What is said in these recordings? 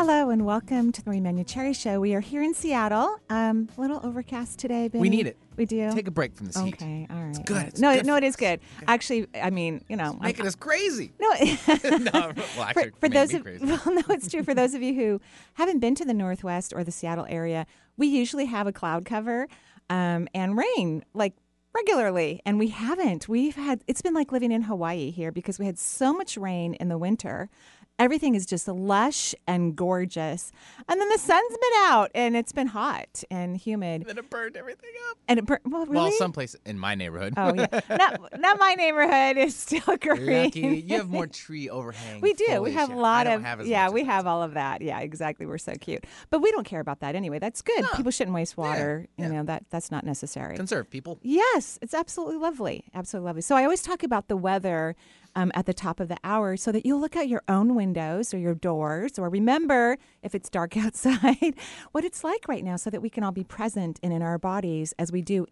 Hello and welcome to the Marie Manuchehri Show. We are here in Seattle. Um, a little overcast today. Benny. We need it. We do. Take a break from this heat. Okay, all right. It's good. It's no, good no, it is good. Actually, I mean, you know, Making us crazy. no. no, well, for, actually, for made those of crazy. well, no, it's true. For those of you who haven't been to the Northwest or the Seattle area, we usually have a cloud cover um, and rain like regularly, and we haven't. We've had it's been like living in Hawaii here because we had so much rain in the winter. Everything is just lush and gorgeous, and then the sun's been out and it's been hot and humid, then it burned everything up. and it burned. well, really. Well, someplace in my neighborhood. Oh yeah, not not my neighborhood is still green. Lucky. You have more tree overhang. We do. We have a lot I don't of have as yeah. much We of have all of that. Yeah, exactly. We're so cute, but we don't care about that anyway. That's good. No. People shouldn't waste water. yeah. You know that that's not necessary. Conserve people. Yes, it's absolutely lovely. Absolutely lovely. So I always talk about the weather um, at the top of the hour so that you'll look out your own windows or your doors or remember if it's dark outside what it's like right now so that we can all be present and in our bodies as we do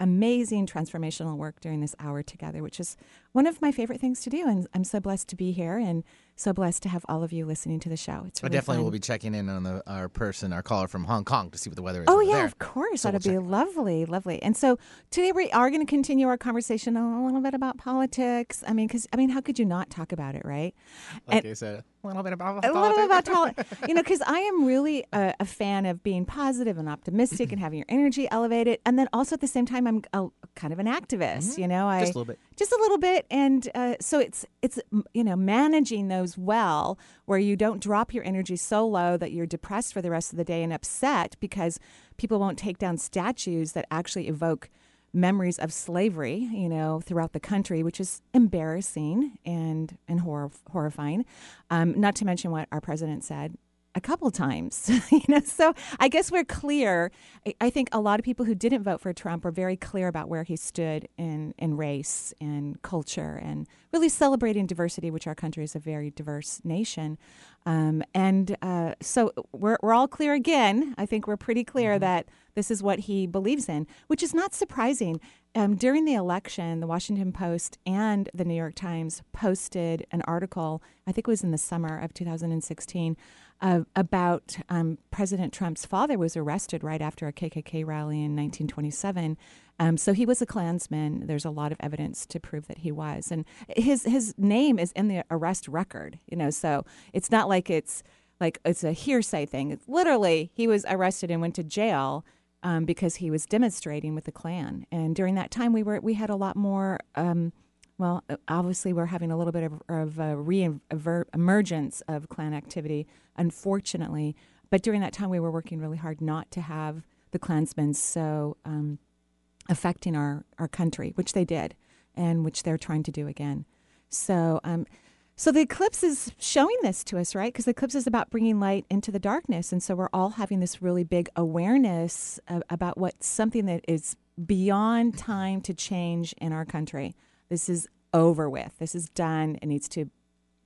amazing transformational work during this hour together, which is one of my favorite things to do. And I'm so blessed to be here and so blessed to have all of you listening to the show. It's I definitely fun. will be checking in on the, our person, our caller from Hong Kong, to see what the weather is. Oh yeah, there. of course. So That'd we'll be lovely, lovely. And so today we are going to continue our conversation a little bit about politics. I mean, because I mean, how could you not talk about it, right? Like and- I said, a little bit about politics. a little bit about politics. you know, because I am really a, a fan of being positive and optimistic and having your energy elevated, and then also at the same time, I'm a, kind of an activist. You know, I Mm-hmm. Just a little bit. just a little bit, and uh, so it's it's you know managing those well, where you don't drop your energy so low that you're depressed for the rest of the day and upset because people won't take down statues that actually evoke memories of slavery, you know, throughout the country, which is embarrassing and and horrifying. Um, not to mention what our president said a couple times, you know. So I guess we're clear. I, I think a lot of people who didn't vote for Trump were very clear about where he stood in in race and culture and really celebrating diversity, which our country is a very diverse nation. Um, and uh, so we're we're all clear again. I think we're pretty clear that this is what he believes in, which is not surprising. Um, during the election, the Washington Post and the New York Times posted an article, I think it was in the summer of 2016, uh, about um, President Trump's father was arrested right after a KKK rally in 1927. Um, so he was a Klansman. There's a lot of evidence to prove that he was, and his his name is in the arrest record. You know, so it's not like it's like it's a hearsay thing. It's literally he was arrested and went to jail um, because he was demonstrating with the Klan. And during that time, we were we had a lot more. Um, well, obviously, we're having a little bit of, of a re-emergence of Klan activity, unfortunately. But during that time, we were working really hard not to have the Klansmen so um, affecting our, our country, which they did, and which they're trying to do again. So, um, so the eclipse is showing this to us, right? Because the eclipse is about bringing light into the darkness, and so we're all having this really big awareness of, about what something that is beyond time to change in our country. This is over with. This is done. It needs to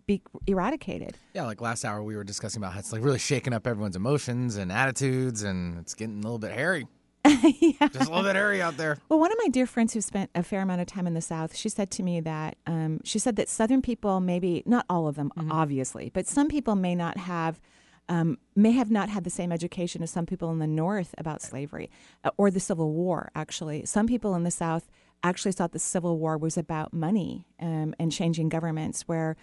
be eradicated. Yeah, like last hour we were discussing about how it's like really shaking up everyone's emotions and attitudes, and it's getting a little bit hairy. yeah. Just a little bit hairy out there. Well, one of my dear friends who spent a fair amount of time in the South, she said to me that um, she said that Southern people, maybe not all of them, obviously, but some people may not have. Um, may have not had the same education as some people in the North about slavery uh, or the Civil War, actually. Some people in the South actually thought the Civil War was about money um, and changing governments, where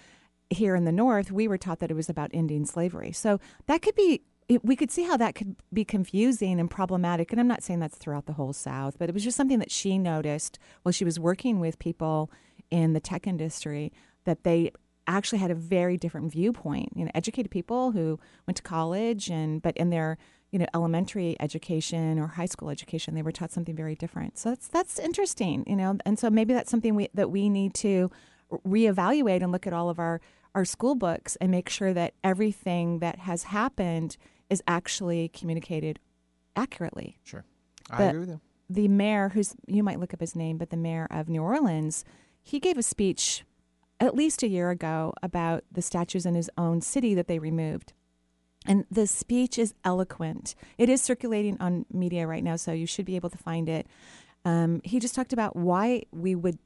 here in the North, we were taught that it was about ending slavery. So that could be, we could see how that could be confusing and problematic. And I'm not saying that's throughout the whole South, but it was just something that she noticed while she was working with people in the tech industry that they actually had a very different viewpoint. You know, educated people who went to college and, but in their, you know, elementary education or high school education, they were taught something very different. So that's that's interesting, you know, and so maybe that's something we, that we need to reevaluate and look at all of our our school books and make sure that everything that has happened is actually communicated accurately. Sure. I The- agree with you. The mayor, who's you might look up his name, but the mayor of New Orleans, he gave a speech at least a year ago about the statues in his own city that they removed. And the speech is eloquent. It is circulating on media right now, so you should be able to find it. Um, he just talked about why we would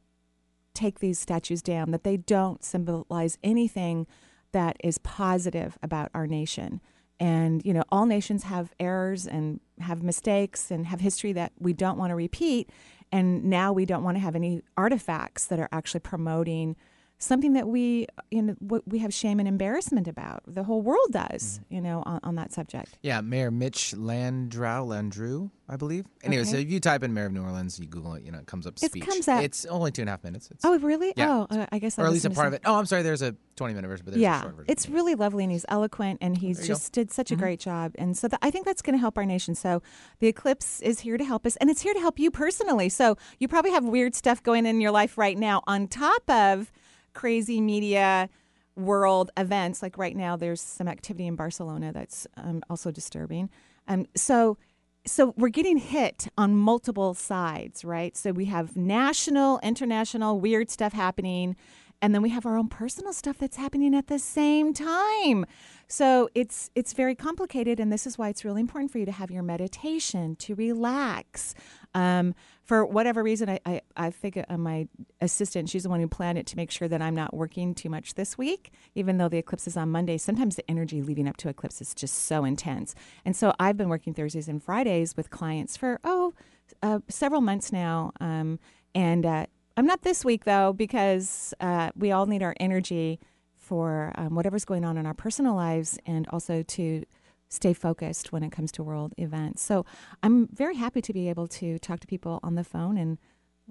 take these statues down, that they don't symbolize anything that is positive about our nation. And, you know, all nations have errors and have mistakes and have history that we don't want to repeat. And now we don't want to have any artifacts that are actually promoting something that we, you know, what we have shame and embarrassment about. The whole world does, you know, on, on that subject. Yeah, Mayor Mitch Landrau, Landrieu, I believe. Anyway, so if you type in Mayor of New Orleans, you Google it, you know, it comes up It speech. comes up- It's only two and a half minutes. It's, Oh, really? Yeah. Oh, uh, I guess I or at least a part of it. Oh, I'm sorry. There's a 20 minute version, but there's a yeah, short version. it's really lovely, and he's eloquent, and he's you go. Mm-hmm. just did such a great job. And so th- I think that's going to help our nation. So the eclipse is here to help us, and it's here to help you personally. So you probably have weird stuff going in your life right now, on top of crazy media world events. Like right now, there's some activity in Barcelona that's um, also disturbing. Um, so so we're getting hit on multiple sides, right? So we have national, international, weird stuff happening, and then we have our own personal stuff that's happening at the same time. So it's it's very complicated, and this is why it's really important for you to have your meditation to relax. Um, for whatever reason, I, I, I think uh, my assistant, she's the one who planned it to make sure that I'm not working too much this week, even though the eclipse is on Monday. Sometimes the energy leading up to eclipse is just so intense. And so I've been working Thursdays and Fridays with clients for, oh, uh, several months now. Um, and uh, I'm not this week, though, because uh, we all need our energy for um, whatever's going on in our personal lives and also to stay focused when it comes to world events. So I'm very happy to be able to talk to people on the phone and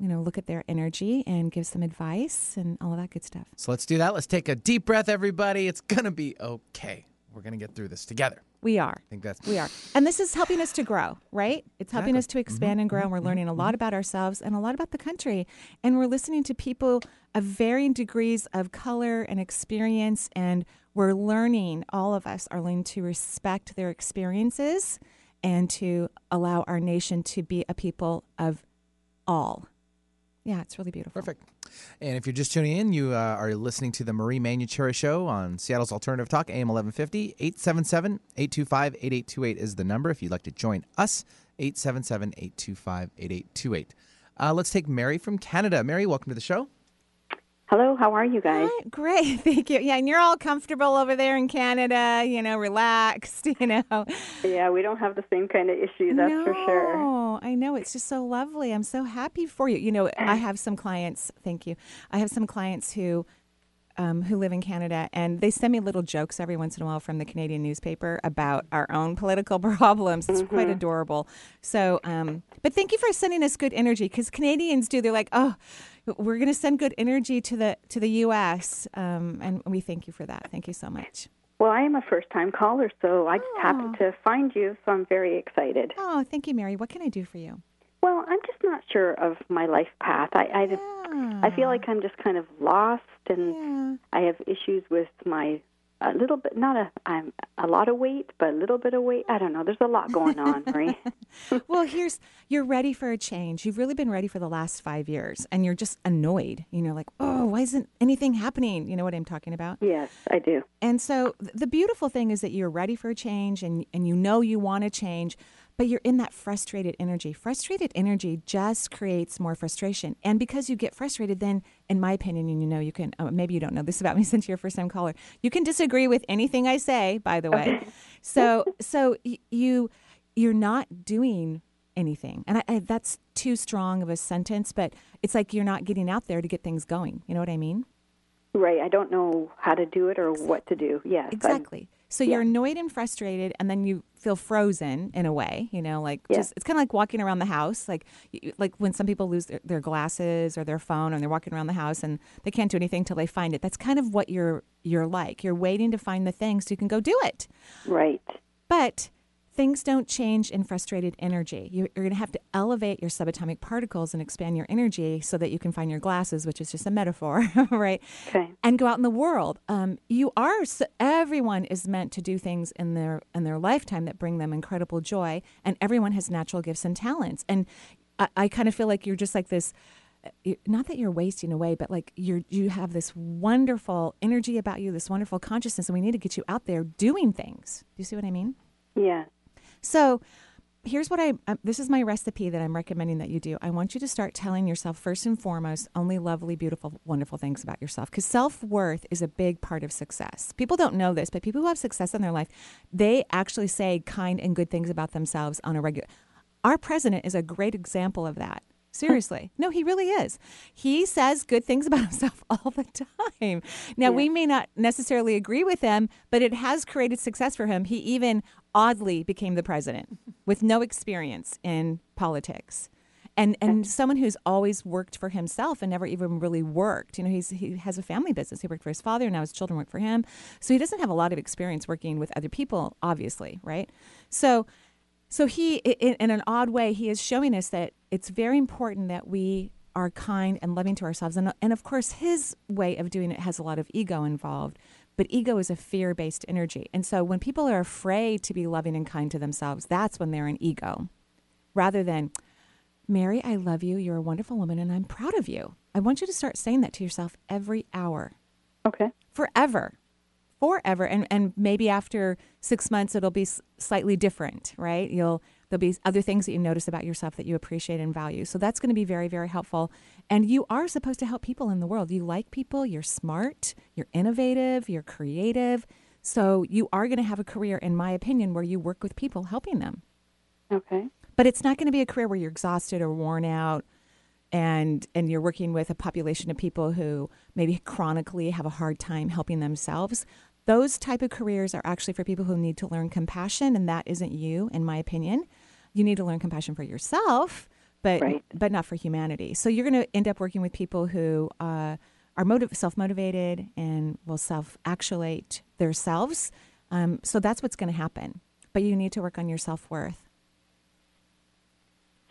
you know look at their energy and give some advice and all of that good stuff. So let's do that. Let's take a deep breath, everybody. It's going to be okay. We're going to get through this together. We are. I think that's. We are. And this is helping us to grow, right? It's helping Exactly. us to expand and grow. And we're mm-hmm. learning a mm-hmm. lot about ourselves and a lot about the country. And we're listening to people of varying degrees of color and experience. And we're learning, all of us are learning to respect their experiences and to allow our nation to be a people of all. Yeah, it's really beautiful. Perfect. And if you're just tuning in, you uh, are listening to the Marie Manuchehri Show on Seattle's Alternative Talk, AM 1150. 877 825 8828 is the number if you'd like to join us. 877 825 8828. Uh, Let's take Mary from Canada. Mary, welcome to the show. Hello, how are you guys? Hi, great, thank you. Yeah, and you're all comfortable over there in Canada, you know, relaxed, you know. Yeah, we don't have the same kind of issue, that's for sure. No, I know. It's just so lovely. I'm so happy for you. You know, I have some clients, thank you. I have some clients who um, who live in Canada, and they send me little jokes every once in a while from the Canadian newspaper about our own political problems. It's quite adorable. So, um, but thank you for sending us good energy because Canadians do. They're like, oh, we're going to send good energy to the to the U.S. Um, and we thank you for that. Thank you so much. Well, I am a first time caller, so I just happened to find you, so I'm very excited. Oh, thank you, Mary. What can I do for you? Well, I'm just not sure of my life path. I I, just, I feel like I'm just kind of lost, and Yeah. I have issues with my a little bit, not a I'm a lot of weight, but a little bit of weight. I don't know. There's a lot going on, Marie. well, here's you're ready for a change. You've really been ready for the last five years, and you're just annoyed. You know, like, oh, why isn't anything happening? You know what I'm talking about? yes, I do. And so the beautiful thing is that you're ready for a change, and and you know you want to change, but you're in that frustrated energy. Frustrated energy just creates more frustration, and because you get frustrated, then, in my opinion, and you know, you can uh, maybe you don't know this about me since you're a first time caller, you can disagree with anything I say. By the way, so so y- you you're not doing anything, and I, I, that's too strong of a sentence, but it's like you're not getting out there to get things going. You know what I mean? Right. I don't know how to do it or what to do. Yes. I'm- So you're annoyed and frustrated, and then you feel frozen in a way. You know, like Yeah. just it's kind of like walking around the house, like like when some people lose their, their glasses or their phone, and they're walking around the house and they can't do anything till they find it. That's kind of what you're you're like. You're waiting to find the thing so you can go do it. right. But things don't change in frustrated energy. You, are going to have to elevate your subatomic particles and expand your energy so that you can find your glasses, which is just a metaphor, right? Okay. And go out in the world. Um, you are so everyone is meant to do things in their in their lifetime that bring them incredible joy, and everyone has natural gifts and talents. And I, I kind of feel like you're just like this not that you're wasting away, but like you're you have this wonderful energy about you, this wonderful consciousness, and we need to get you out there doing things. Do you see what I mean? Yeah. So here's what I uh, this is my recipe that I'm recommending that you do. I want you to start telling yourself first and foremost only lovely, beautiful, wonderful things about yourself because self-worth is a big part of success. People don't know this, but people who have success in their life, they actually say kind and good things about themselves on a regular Our president is a great example of that. Seriously. No, he really is. He says good things about himself all the time. Now, yeah. we may not necessarily agree with him, but it has created success for him. He even oddly became the president with no experience in politics. And, and someone who's always worked for himself and never even really worked. You know, he's, he has a family business. He worked for his father, and now his children work for him. So he doesn't have a lot of experience working with other people, obviously, right? So so he, in, in an odd way, he is showing us that it's very important that we are kind and loving to ourselves. And, and of course, his way of doing it has a lot of ego involved. But ego is a fear based energy. And so when people are afraid to be loving and kind to themselves, that's when they're in ego. Rather than, Mary, I love you. You're a wonderful woman and I'm proud of you. I want you to start saying that to yourself every hour. Okay. Forever forever and and maybe after 6 months it'll be slightly different right you'll there'll be other things that you notice about yourself that you appreciate and value so that's going to be very very helpful and you are supposed to help people in the world. You like people you're smart you're innovative you're creative. So you are going to have a career in my opinion where you work with people helping them. Okay. But it's not going to be a career where you're exhausted or worn out and and you're working with a population of people who maybe chronically have a hard time helping themselves. Those type of careers are actually for people who need to learn compassion, and that isn't you, in my opinion. You need to learn compassion for yourself, but right. but not for humanity. So you're going to end up working with people who uh, are motiv- self motivated and will self actuate themselves. Um, so that's what's going to happen. But you need to work on your self worth.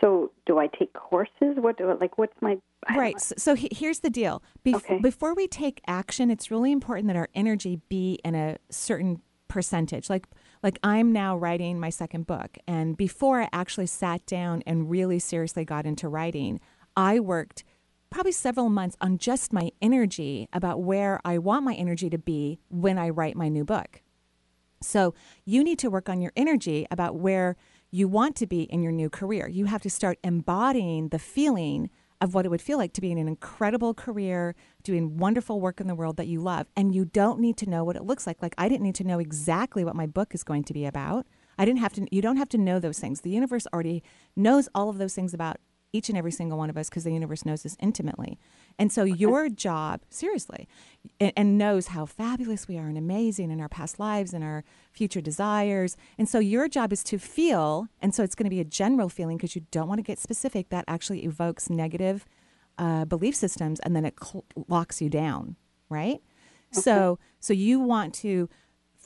So, do I take courses? What do I, like? What's my right? So, so he, here's the deal. Bef- okay. Before we take action, it's really important that our energy be in a certain percentage. Like, like I'm now writing my second book, and before I actually sat down and really seriously got into writing, I worked probably several months on just my energy about where I want my energy to be when I write my new book. So, you need to work on your energy about where you want to be in your new career. You have to start embodying the feeling of what it would feel like to be in an incredible career, doing wonderful work in the world that you love. And you don't need to know what it looks like. Like, I didn't need to know exactly what my book is going to be about. I didn't have to, you don't have to know those things. The universe already knows all of those things about each and every single one of us because the universe knows us intimately. And so your job, seriously, and, and, knows how fabulous we are and amazing in our past lives and our future desires. And so your job is to feel, and so it's going to be a general feeling because you don't want to get specific. That actually evokes negative uh, belief systems, and then it cl- locks you down, right? Okay. So, so you want to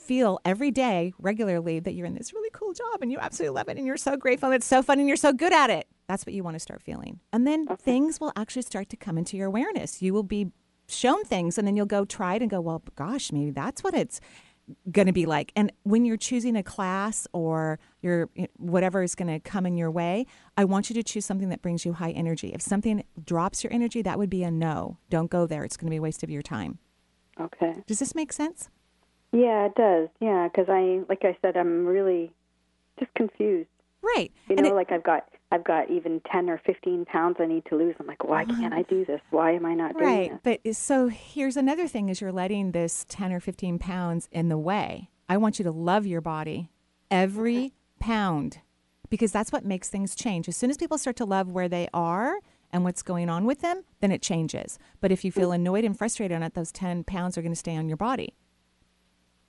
feel every day regularly that you're in this really cool job and you absolutely love it and you're so grateful and it's so fun and you're so good at it. That's what you want to start feeling. And then okay. things will actually start to come into your awareness. You will be shown things and then you'll go try it and go, well, gosh, maybe that's what it's going to be like. And when you're choosing a class or your whatever is going to come in your way, I want you to choose something that brings you high energy. If something drops your energy, that would be a no. Don't go there. It's going to be a waste of your time. Okay. Does this make sense? Yeah, it does. Yeah, because I, like I said, I'm really just confused. Right. You know, it, like I've got, I've got even ten or fifteen pounds I need to lose. I'm like, why can't I do this? Why am I not doing right. this? Right. But so here's another thing: is you're letting this ten or fifteen pounds in the way. I want you to love your body, every pound, because that's what makes things change. As soon as people start to love where they are and what's going on with them, then it changes. But if you feel mm. annoyed and frustrated on it, those ten pounds are going to stay on your body.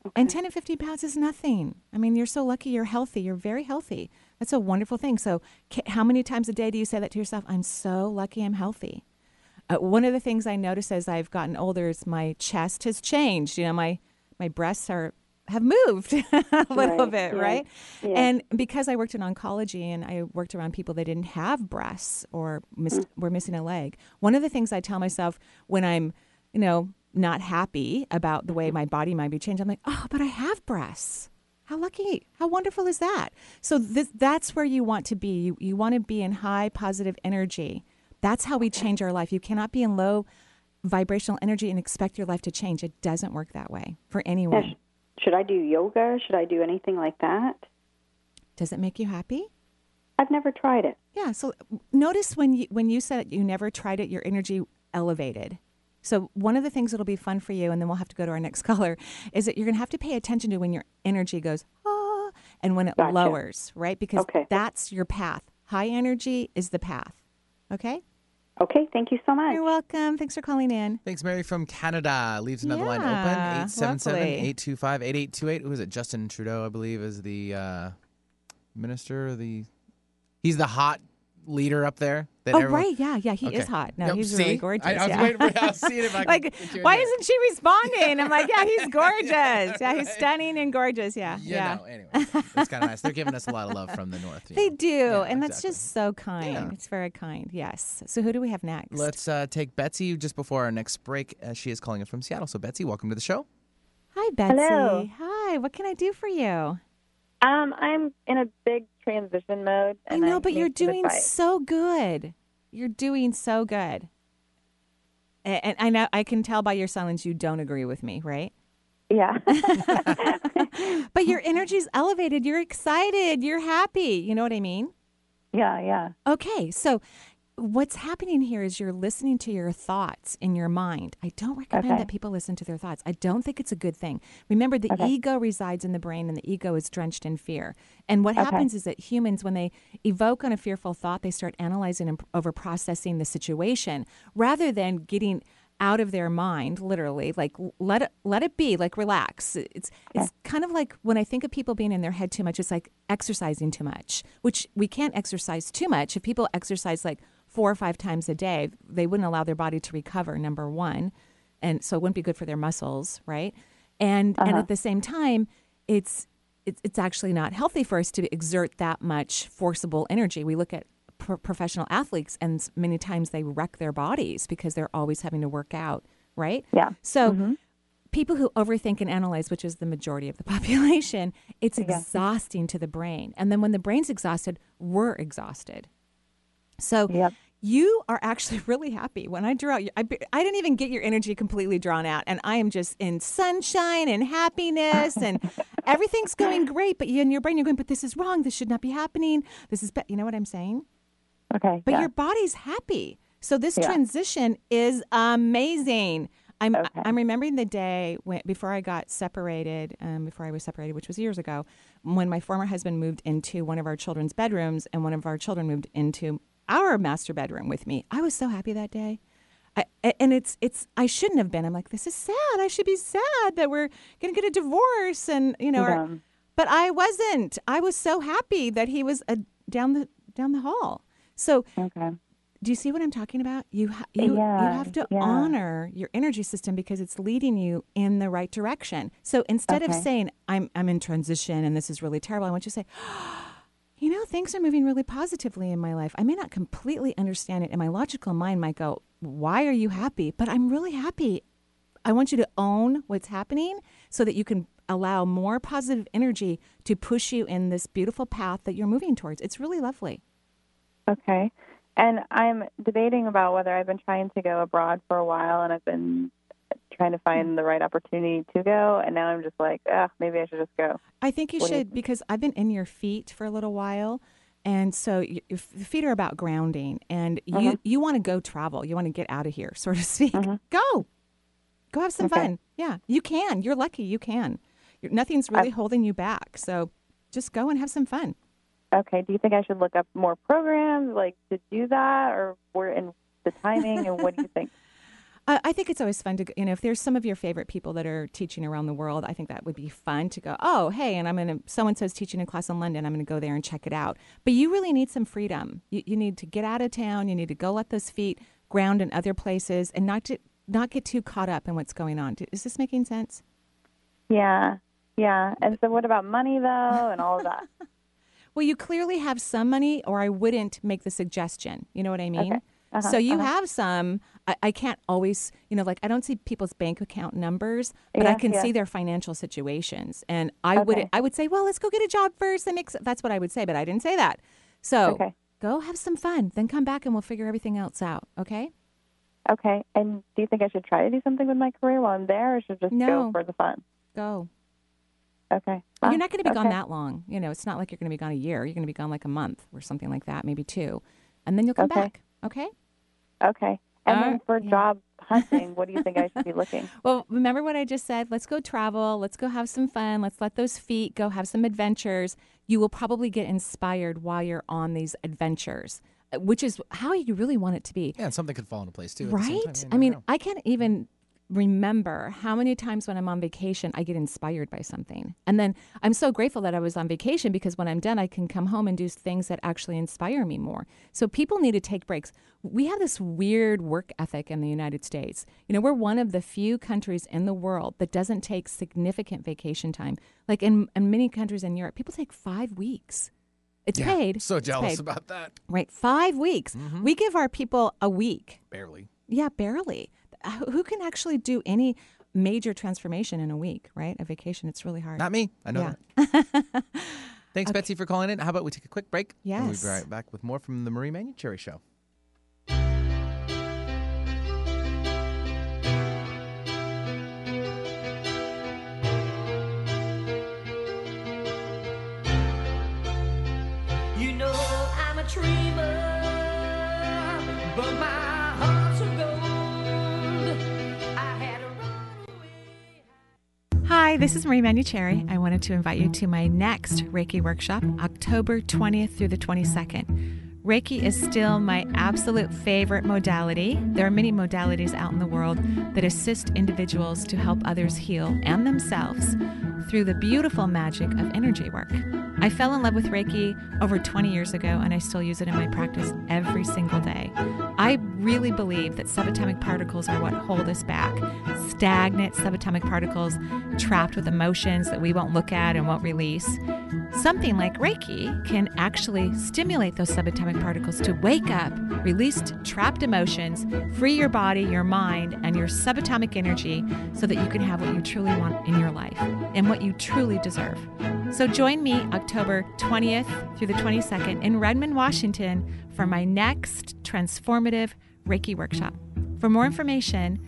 Okay. And 10 and 15 pounds is nothing. I mean, you're so lucky you're healthy. You're very healthy. That's a wonderful thing. So, how many times a day do you say that to yourself? I'm so lucky I'm healthy. Uh, one of the things I notice as I've gotten older is my chest has changed. You know, my my breasts are have moved a little Right, bit, yeah, right? yeah. And because I worked in oncology and I worked around people that didn't have breasts or mis- Mm. were missing a leg, one of the things I tell myself when I'm, you know, not happy about the way Mm-hmm. my body might be changed, I'm like, oh, but I have breasts. How lucky, how wonderful is that? So this, that's where you want to be. You, you want to be in high positive energy. That's how we change our life. You cannot be in low vibrational energy and expect your life to change. It doesn't work that way for anyone. sh- should I do yoga? Should I do anything like that? Does it make you happy? I've never tried it. Yeah. So notice when you when you said you never tried it, your energy elevated. So one of the things that'll be fun for you, and then we'll have to go to our next caller, is that you're going to have to pay attention to when your energy goes ah, and when it Gotcha. lowers, right? Because Okay. that's your path. High energy is the path. Okay. Okay, thank you so much. You're welcome. Thanks for calling in. Thanks, Mary from Canada. Leaves another line open. Yeah, 877 lovely. 825 8828. Who is it? Justin Trudeau, I believe, is the uh, minister. The He's the hot leader up there. That Oh everyone- right, yeah, yeah, he Okay. is hot. No, Yep, he's see? really gorgeous. I, I was yeah. waiting for I was seeing if I could like, get you in why there. isn't she responding? I'm like, yeah, he's gorgeous. Yeah, he's stunning and gorgeous. Yeah, You yeah. know, anyway, it's kind of nice. They're giving us a lot of love from the north. They know. do, Yeah, and that's just so kind. Yeah. It's very kind. Yes. So who do we have next? Let's uh, take Betsy just before our next break. Uh, she is calling in from Seattle. So, Betsy, welcome to the show. Hi, Betsy. Hello. Hi. What can I do for you? Um, I'm in a big transition mode. I And know, but you're doing so good. You're doing so good. A- And I know I can tell by your silence you don't agree with me, right? Yeah. But your energy's elevated. You're excited. You're happy. You know what I mean? yeah, yeah. Okay, so what's happening here is you're listening to your thoughts in your mind. I don't recommend Okay. that people listen to their thoughts. I don't think it's a good thing. Remember, the Okay. ego resides in the brain, and the ego is drenched in fear. And what Okay. happens is that humans, when they evoke on a fearful thought, they start analyzing and over processing the situation rather than getting out of their mind literally like let it let it be like relax it's it's kind of like when i think of people being in their head too much it's like exercising too much which we can't exercise too much if people exercise like four or five times a day they wouldn't allow their body to recover number one. And so it wouldn't be good for their muscles right? And and uh-huh. at the same time it's it's, it's actually not healthy for us to exert that much forcible energy. We look at pro- professional athletes and many times they wreck their bodies because they're always having to work out right? Yeah. so mm-hmm. people who overthink and analyze which is the majority of the population it's Yeah. exhausting to the brain. And then when the brain's exhausted we're exhausted so Yep. you are actually really happy when I drew out. I, I didn't even get your energy completely drawn out, and I am just in sunshine and happiness, and everything's going great. But you in your brain, you're going, "But this is wrong. This should not be happening. This is, be-. you know what I'm saying?" Okay. But yeah. your body's happy. So this Yeah. transition is amazing. I'm Okay. I'm remembering the day when before I got separated, um, before I was separated, which was years ago, when my former husband moved into one of our children's bedrooms, and one of our children moved into our master bedroom with me. I was so happy that day. I, a- and it's it's I shouldn't have been. I'm like, this is sad. I should be sad that we're gonna get a divorce, and you know, Yeah. but I wasn't. I was so happy that he was uh down the down the hall. So Okay. do you see what I'm talking about? You ha- you, you have to yeah. honor your energy system because it's leading you in the right direction. So instead of saying I'm I'm in transition and this is really terrible, I want you to say, you know, things are moving really positively in my life. I may not completely understand it, and my logical mind might go, "Why are you happy?" But I'm really happy. I want you to own what's happening so that you can allow more positive energy to push you in this beautiful path that you're moving towards. It's really lovely. Okay. And I'm debating about whether I've been trying to go abroad for a while and I've been trying to find the right opportunity to go. And now I'm just like, ah, maybe I should just go. I think you What do you should because I've been in your feet for a little while. And so your feet are about grounding, and you, Uh-huh. you want to go travel. You want to get out of here, so to speak. Go, go have some Okay. fun. Yeah, you can. You're lucky. You can. You're, nothing's really holding you back. So just go and have some fun. Okay. Do you think I should look up more programs like to do that or where in the timing and what do you think? I I think it's always fun to, go- you know, if there's some of your favorite people that are teaching around the world, I think that would be fun to go, oh, hey, and I'm going to, so and so's teaching a class in London. I'm going to go there and check it out. But you really need some freedom. You, you need to get out of town. You need to go let those feet ground in other places and not to, not get too caught up in what's going on. Is this making sense? Yeah. Yeah. And so, what about money though, and all of that? Well, you clearly have some money, or I wouldn't make the suggestion. You know what I mean? Okay. Uh-huh, so you uh-huh. have some. I, I can't always, you know, like I don't see people's bank account numbers, but I can yeah. see their financial situations, and I would I would say, well, let's go get a job first. That makes that's what I would say, but I didn't say that. So Okay. go have some fun, then come back and we'll figure everything else out. Okay? Okay. And do you think I should try to do something with my career while I'm there, or should I just No. go for the fun? Go. Okay. You're not going to be gone that long. You know, it's not like you're going to be gone a year. You're going to be gone like a month or something like that, maybe two, and then you'll come Okay. back. Okay? Okay. And Uh, then for yeah. job hunting, what do you think I should be looking? Well, remember what I just said? Let's go travel. Let's go have some fun. Let's let those feet go have some adventures. You will probably get inspired while you're on these adventures, uh, which is how you really want it to be. Yeah, and something could fall into place too. at the same Right? time. You I mean, know. I can't even remember how many times when I'm on vacation I get inspired by something. And then I'm so grateful that I was on vacation because when I'm done I can come home and do things that actually inspire me more. So people need to take breaks. We have this weird work ethic in the United States. You know, we're one of the few countries in the world that doesn't take significant vacation time. Like in, in many countries in Europe, people take 5 weeks. It's Yeah, paid. So jealous paid. about that. Right, 5 weeks. Mm-hmm. We give our people a week. Barely. Yeah, barely. Who can actually do any major transformation in a week, right? A vacation, it's really hard. Not me. I know Yeah. that. Thanks, Betsy, for calling in. How about we take a quick break? And we'll be right back with more from the Marie Manuchehri Show. Hi, this is Marie Manuchehri. I wanted to invite you to my next Reiki workshop, October 20th through the 22nd. Reiki is still my absolute favorite modality. There are many modalities out in the world that assist individuals to help others heal and themselves through the beautiful magic of energy work. I fell in love with Reiki over 20 years ago and I still use it in my practice every single day. I really believe that subatomic particles are what hold us back. Stagnant subatomic particles trapped with emotions that we won't look at and won't release. Something like Reiki can actually stimulate those subatomic particles to wake up, release trapped emotions, free your body, your mind, and your subatomic energy so that you can have what you truly want in your life and what you truly deserve. So join me October 20th through the 22nd in Redmond, Washington for my next transformative Reiki workshop. For more information,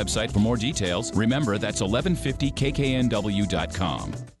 for more details. Remember, that's 1150kknw.com.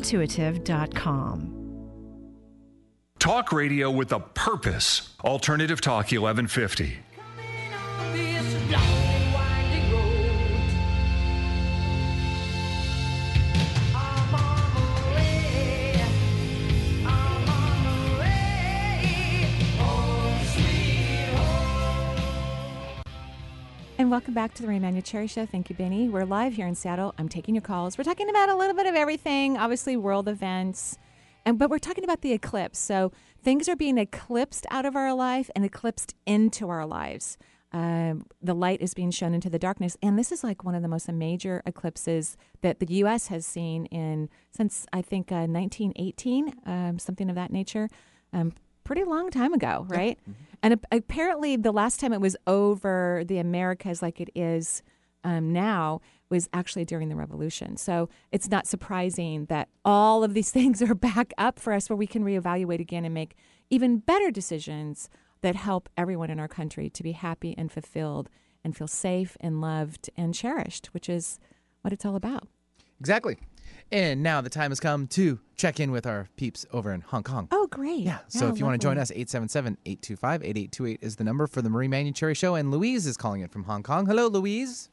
EnergyIntuitive.com. Talk radio with a purpose. Alternative Talk 1150. And welcome back to the Marie Manuchehri Show. Thank you, Benny. We're live here in Seattle. I'm taking your calls. We're talking about a little bit of everything, obviously world events, and but we're talking about the eclipse. So things are being eclipsed out of our life and eclipsed into our lives. Um, the light is being shown into the darkness, and this is like one of the most major eclipses that the U.S. has seen in since I think uh, 1918, um, something of that nature. Um, pretty long time ago, right? And ap- apparently, the last time it was over the Americas like it is um, now was actually during the revolution. So it's not surprising that all of these things are back up for us where we can reevaluate again and make even better decisions that help everyone in our country to be happy and fulfilled and feel safe and loved and cherished, which is what it's all about. Exactly. And now the time has come to check in with our peeps over in Hong Kong. Oh, great. Yeah. So if you want to join us, 877 825 8828 is the number for the Marie Manuchehri Show. And Louise is calling it from Hong Kong. Hello, Louise.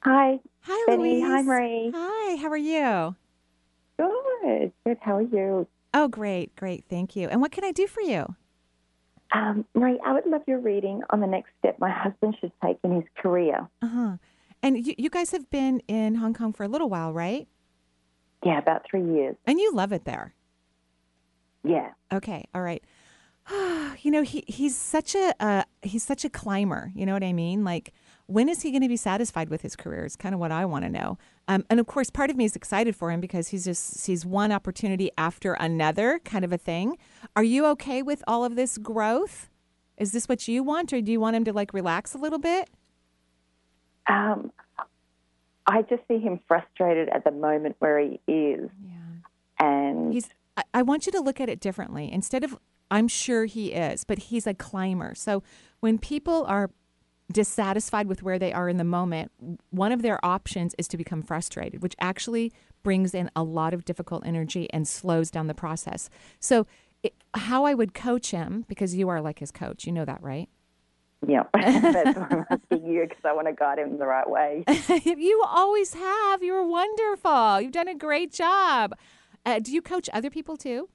Hi. Hi, Benny. Louise. Hi, Marie. Hi, how are you? Good. Good. How are you? Oh, great, great. Thank you. And what can I do for you? Um, Marie, I would love your reading on the next step my husband should take in his career. Uh huh. And you, you guys have been in Hong Kong for a little while, right? Yeah, about three years. And you love it there. Yeah. Okay, all right. you know, he he's such a uh, he's such a climber. You know what I mean? Like, when is he going to be satisfied with his career? Is kind of what I want to know. Um, and of course, part of me is excited for him because he's just he's one opportunity after another, kind of a thing. Are you okay with all of this growth? Is this what you want, or do you want him to like relax a little bit? Um, I just see him frustrated at the moment where he is. And He's. I, I want you to look at it differently. Instead of, I'm sure he is, but he's a climber. So when people are dissatisfied with where they are in the moment, one of their options is to become frustrated, which actually brings in a lot of difficult energy and slows down the process. So, it, how I would coach him, because you are like his coach, you know that, right? Yeah, that's why I'm asking you because I want to guide him the right way. you always have. You're wonderful. You've done a great job. Uh, do you coach other people too?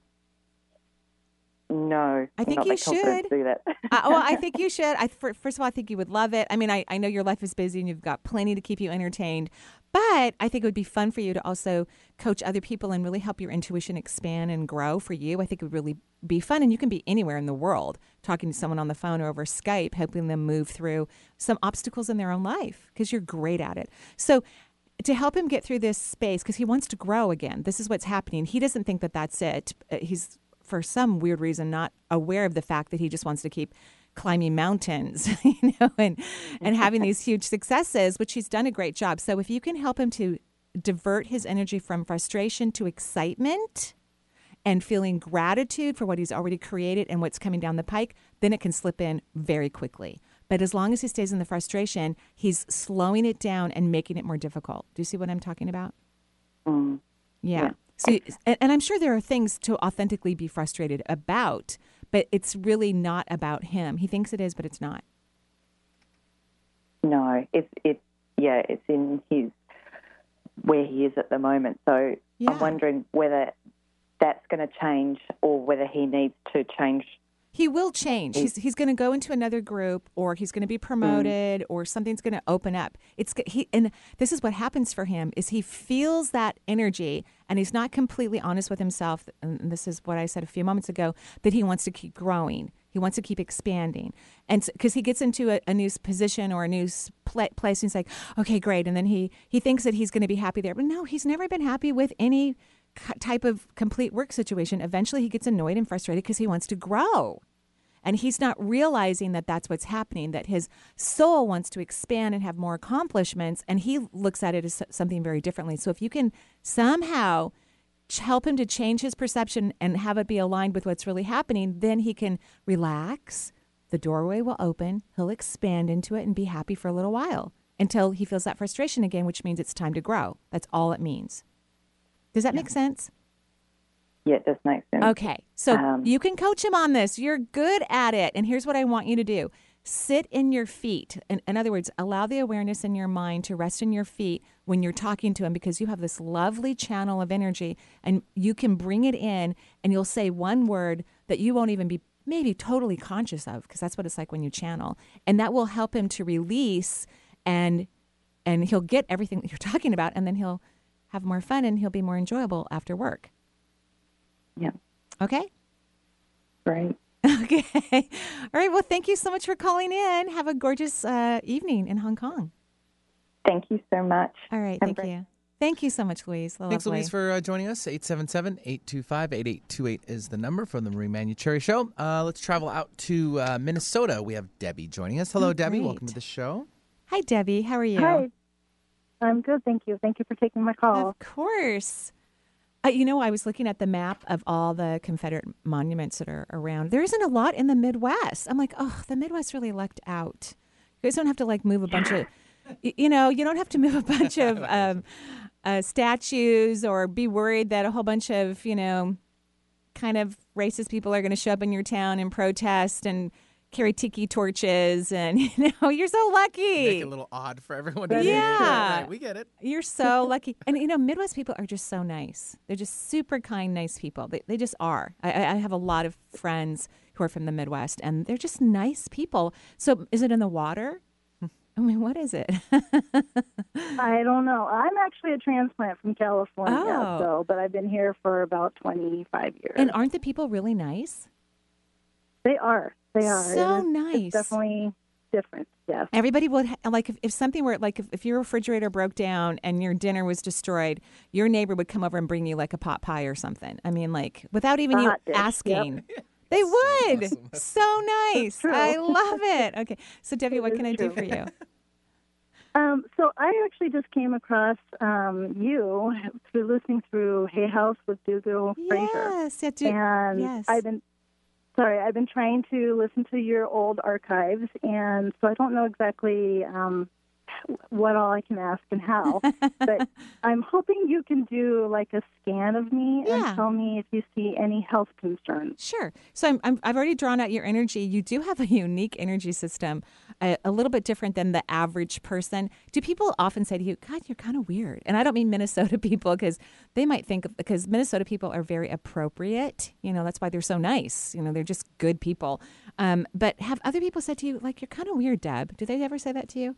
No, I think you should. do that. uh, well, I think you should. I, fir- first of all, I think you would love it. I mean, I, I know your life is busy and you've got plenty to keep you entertained, but I think it would be fun for you to also coach other people and really help your intuition expand and grow for you. I think it would really be fun. And you can be anywhere in the world talking to someone on the phone or over Skype, helping them move through some obstacles in their own life because you're great at it. So, to help him get through this space, because he wants to grow again, this is what's happening. He doesn't think that that's it. He's for some weird reason not aware of the fact that he just wants to keep climbing mountains you know and and having these huge successes which he's done a great job. So if you can help him to divert his energy from frustration to excitement and feeling gratitude for what he's already created and what's coming down the pike then it can slip in very quickly. But as long as he stays in the frustration he's slowing it down and making it more difficult. Do you see what i'm talking about? Mm. yeah. So, and, and I'm sure there are things to authentically be frustrated about, but it's really not about him. He thinks it is, but it's not. No, it's it. Yeah, it's in his where he is at the moment. So Yeah. I'm wondering whether that's going to change or whether he needs to change. He will change. He's he's going to go into another group, or he's going to be mm. promoted, or something's going to open up. It's he, and this is what happens for him: is he feels that energy, and he's not completely honest with himself. And this is what I said a few moments ago: that he wants to keep growing. He wants to keep expanding, and because he gets into a, a new position or a new pla- place, and he's like, "Okay, great," and then he he thinks that he's going to be happy there, but no, he's never been happy with any type of complete work situation. Eventually, he gets annoyed and frustrated because he wants to grow. And he's not realizing that that's what's happening, that his soul wants to expand and have more accomplishments. And he looks at it as something very differently. So if you can somehow help him to change his perception and have it be aligned with what's really happening, then he can relax. The doorway will open. He'll expand into it and be happy for a little while until he feels that frustration again, which means it's time to grow. That's all it means. Does that make sense? Yeah, it does make sense. Okay. So Um, you can coach him on this. You're good at it. And here's what I want you to do sit in your feet. In, in other words, allow the awareness in your mind to rest in your feet when you're talking to him because you have this lovely channel of energy and you can bring it in and you'll say one word that you won't even be maybe totally conscious of because that's what it's like when you channel. And that will help him to release and and he'll get everything that you're talking about, and then he'll have more fun and he'll be more enjoyable after work. Yeah. Okay. Great. Okay. All right. Well, thank you so much for calling in. Have a gorgeous uh, evening in Hong Kong. Thank you so much. All right. Thank great- you. Thank you so much, Louise. Thanks, Lovely. Louise, for uh, joining us. 877-825-8828 is the number from the Marie Manuchehri Show. Uh, let's travel out to uh, Minnesota. We have Debbie joining us. Hello, Oh, Debbie. great. Welcome to the show. Hi, Debbie. How are you? Hi. I'm good, thank you. Thank you for taking my call. Of course. Uh, you know, I was looking at the map of all the Confederate monuments that are around. There isn't a lot in the Midwest. I'm like, oh, the Midwest really lucked out. You guys don't have to like move a bunch of, you know, you don't have to move a bunch of um, uh, statues or be worried that a whole bunch of, you know, kind of racist people are going to show up in your town and protest and carry tiki torches. And, you know, you're so lucky. Make it a little odd for everyone to see. Yeah. Right, we get it. You're so lucky. And you know, Midwest people are just so nice. They're just super kind, nice people. They, they just are. I, I I have a lot of friends who are from the Midwest, and they're just nice people. So, is it in the water? I mean, what is it? I don't know. I'm actually a transplant from California, Oh. so but I've been here for about 25 years. and aren't the people really nice? they are. They are. So It is- nice. It's definitely different. Yes. Everybody would ha- like if, if something were like if, if your refrigerator broke down and your dinner was destroyed, your neighbor would come over and bring you like a pot pie or something. I mean, like without even A you hot dish, yep. asking. They would. awesome. So nice. I love it. Okay. So Debbie, It what is can I do for you? Um, so I actually just came across um, you through listening through Hay House with Dougal Fraser. Yes, yeah, do, and yes. I've been sorry, I've been trying to listen to your old archives, and so I don't know exactly um, what all I can ask and how. but I'm hoping you can do like a scan of me Yeah. and tell me if you see any health concerns. Sure. So I'm, I'm, I've already drawn out your energy. You do have a unique energy system, a, a little bit different than the average person. Do people often say to you, God, you're kind of weird? And I don't mean Minnesota people because they might think, because Minnesota people are very appropriate. You know, that's why they're so nice. You know, they're just good people. Um, but have other people said to you, like, you're kind of weird, Deb? Do they ever say that to you?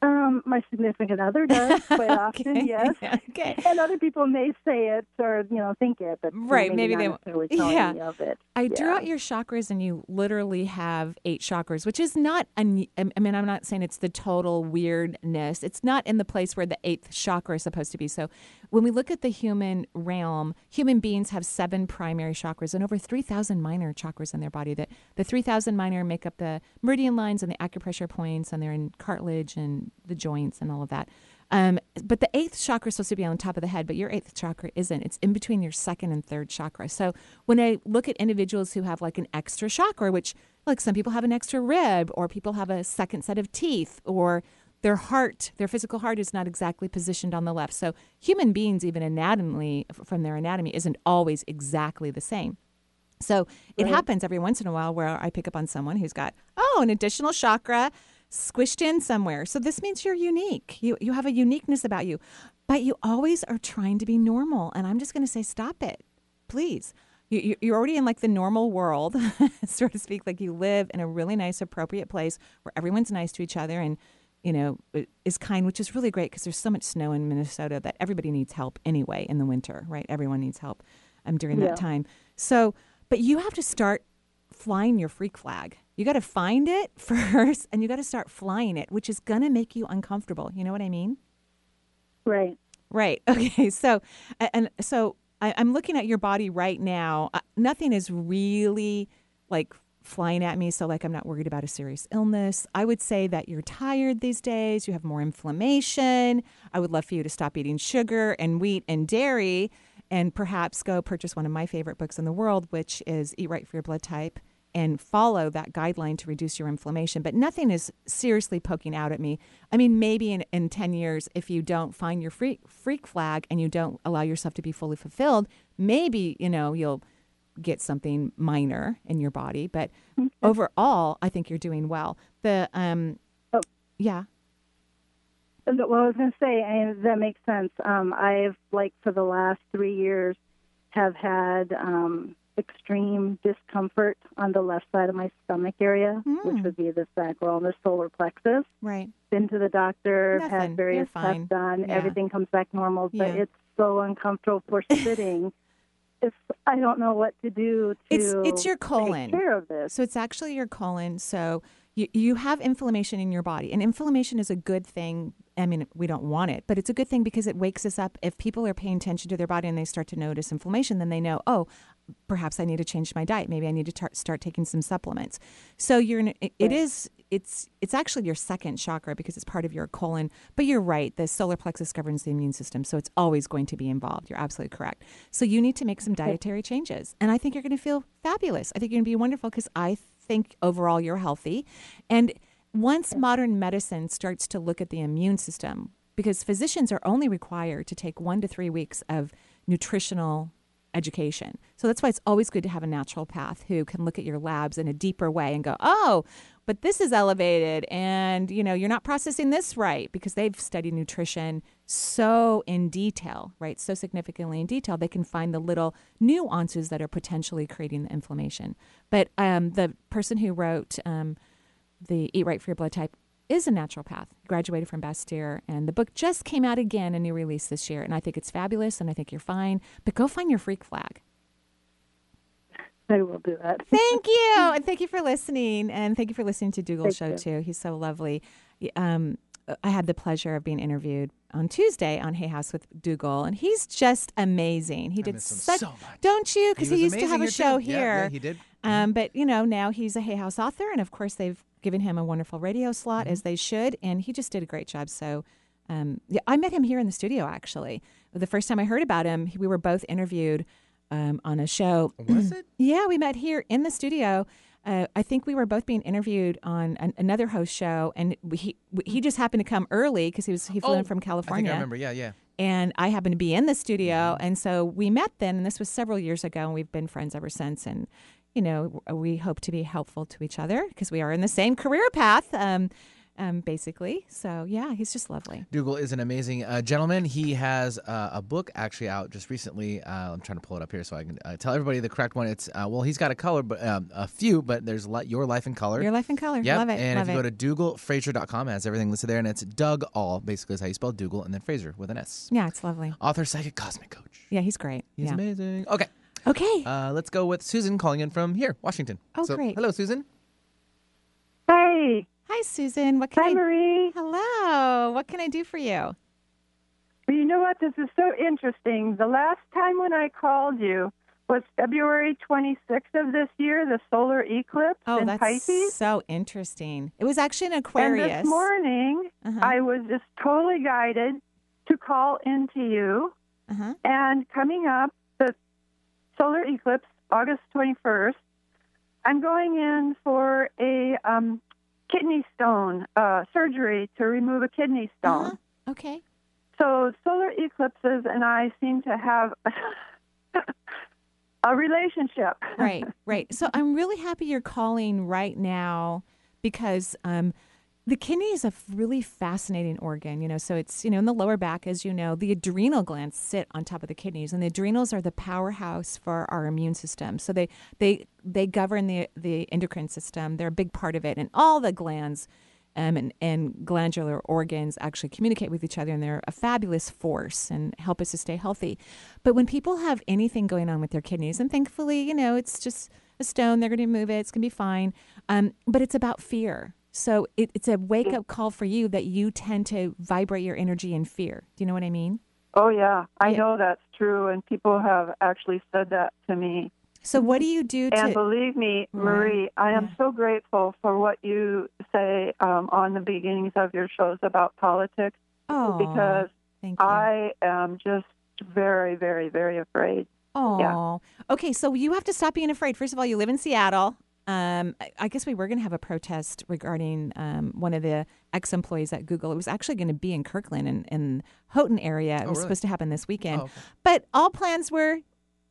Um, my significant other does quite often, yes. Okay. And other people may say it or you know think it, but Right, maybe not they- won't. yeah. of it. I drew out your chakras, and you literally have eight chakras, which is not. Un- I mean, I'm not saying it's the total weirdness. It's not in the place where the eighth chakra is supposed to be. So, when we look at the human realm, human beings have seven primary chakras and over 3,000 minor chakras in their body. That the 3,000 minor make up the meridian lines and the acupressure points, and they're in cartilage and the joints and all of that. Um, but the eighth chakra is supposed to be on the top of the head, but your eighth chakra isn't. It's in between your second and third chakra. So when I look at individuals who have like an extra chakra, which like some people have an extra rib, or people have a second set of teeth, or their heart, their physical heart is not exactly positioned on the left. So human beings, even anatomically, from their anatomy, isn't always exactly the same. So it happens every once in a while where I pick up on someone who's got, oh, an additional chakra squished in somewhere. So this means you're unique. You you have a uniqueness about you. But you always are trying to be normal. And I'm just going to say, stop it, please. You, you- you're already in like the normal world, so to speak. Like you live in a really nice, appropriate place where everyone's nice to each other and, you know, is kind, which is really great because there's so much snow in Minnesota that everybody needs help anyway in the winter, right? Everyone needs help um, during Yeah. that time. So, but you have to start flying your freak flag. You got to find it first and you got to start flying it, which is going to make you uncomfortable. You know what I mean? Right. Right. Okay. So, and so I, I'm looking at your body right now. Uh, nothing is really like flying at me. So, like, I'm not worried about a serious illness. I would say that you're tired these days. You have more inflammation. I would love for you to stop eating sugar and wheat and dairy and perhaps go purchase one of my favorite books in the world, which is Eat Right for Your Blood Type and follow that guideline to reduce your inflammation. But nothing is seriously poking out at me. I mean, maybe in, in 10 years, if you don't find your freak, freak flag and you don't allow yourself to be fully fulfilled, maybe, you know, you'll get something minor in your body. But overall, I think you're doing well. The, um, Oh. yeah. Well, I was going to say, and that makes sense. Um, I've like for the last three years have had um, extreme discomfort on the left side of my stomach area, hmm. which would be the sacral and the solar plexus. Right. Been to the doctor, Nothing. had various tests done, Yeah. everything comes back normal, but Yeah. it's so uncomfortable for sitting. It's I don't know what to do to It's it's your colon. take care of this. So it's actually your colon. So you you have inflammation in your body, and inflammation is a good thing. I mean, we don't want it, but it's a good thing because it wakes us up. If people are paying attention to their body and they start to notice inflammation, then they know, oh, perhaps I need to change my diet. Maybe I need to tar- start taking some supplements. So you're in, it, it is it's it's actually your second chakra because it's part of your colon. But you're right, the solar plexus governs the immune system, so it's always going to be involved. You're absolutely correct. So you need to make some dietary changes, and I think you're going to feel fabulous. I think you're going to be wonderful because I think overall you're healthy, and once modern medicine starts to look at the immune system, because physicians are only required to take one to three weeks of nutritional education. So that's why it's always good to have a naturopath who can look at your labs in a deeper way and go, "Oh, but this is elevated and you know, you're not processing this right" because they've studied nutrition so in detail, right? So significantly in detail, they can find the little nuances that are potentially creating the inflammation. But um, the person who wrote um, the Eat Right for Your Blood Type is a naturopath, graduated from Bastyr, and the book just came out again, a new release this year. And I think it's fabulous, and I think you're fine. But go find your freak flag. I will do that. Thank you, and thank you for listening, and thank you for listening to Dougal's Thank show you. too. He's so lovely. Um, I had the pleasure of being interviewed on Tuesday on Hay House with Dougal, and he's just amazing. He did miss him such, so much. don't you? Because He he, used to have a show here, too. here. Yeah, yeah, he did. Mm-hmm. Um, but you know, now he's a Hay House author, and of course they've given him a wonderful radio slot Mm-hmm. as they should, and he just did a great job. So, um, yeah, I met him here in the studio actually. The first time I heard about him, we were both interviewed um, on a show. Was it? Yeah, we met here in the studio. Uh, I think we were both being interviewed on an, another host show, and we, he he just happened to come early because he was he flew in Oh, from I think California I remember. Yeah, yeah. and I happened to be in the studio, Mm-hmm. and so we met then, and this was several years ago, and we've been friends ever since. And you know, we hope to be helpful to each other because we are in the same career path, um, um, basically. So yeah, he's just lovely. Dougal is an amazing uh, gentleman. He has uh, a book actually out just recently. Uh, I'm trying to pull it up here so I can uh, tell everybody the correct one. It's uh, well, he's got a color, but um, a few, but there's li- your life in color. Your life in color, Yep. love it, And love if you it. go to DougalFraser.com, it has everything listed there, and it's Doug All basically is how you spell Dougal, and then Fraser with an S. yeah, it's lovely. Author, psychic, cosmic coach. Yeah, he's great. He's yeah. amazing. Okay. Okay. Uh, let's go with Susan calling in from here, Washington. Oh, So, great. Hello, Susan. Hey, Hi, Susan. What can hi, I? Marie. Hello. What can I do for you? Well, you know what? This is so interesting. The last time when I called you was February 26th of this year, the solar eclipse Oh, in that's Pisces. so interesting. It was actually an Aquarius. And this morning, Uh-huh. I was just totally guided to call into you. Uh-huh. And coming up, the solar eclipse, August 21st, I'm going in for a um, kidney stone uh, surgery to remove a kidney stone. Uh-huh. Okay. So solar eclipses and I seem to have a relationship. right, right. So I'm really happy you're calling right now because um, the kidney is a really fascinating organ. You know, so it's you know in the lower back, as you know, the adrenal glands sit on top of the kidneys, and the adrenals are the powerhouse for our immune system. So they they they govern the the endocrine system. They're a big part of it, and all the glands. Um, and, and glandular organs actually communicate with each other, and they're a fabulous force and help us to stay healthy. But when people have anything going on with their kidneys, and thankfully, you know, it's just a stone, they're going to move it, it's going to be fine. Um, but it's about fear. So it, it's a wake up call for you that you tend to vibrate your energy in fear. Do you know what I mean? Oh, yeah. I Yeah. know that's true, and people have actually said that to me. So what do you do to? And believe me. Marie, I am Yeah. so grateful for what you say um, on the beginnings of your shows about politics oh, because. I am just very, very, very afraid. Oh, yeah. okay. So you have to stop being afraid. First of all, you live in Seattle. Um, I, guess we were going to have a protest regarding um, one of the ex-employees at Google. It was actually going to be in Kirkland and in Houghton area. It Oh, was really? supposed to happen this weekend, Oh, okay. but all plans were,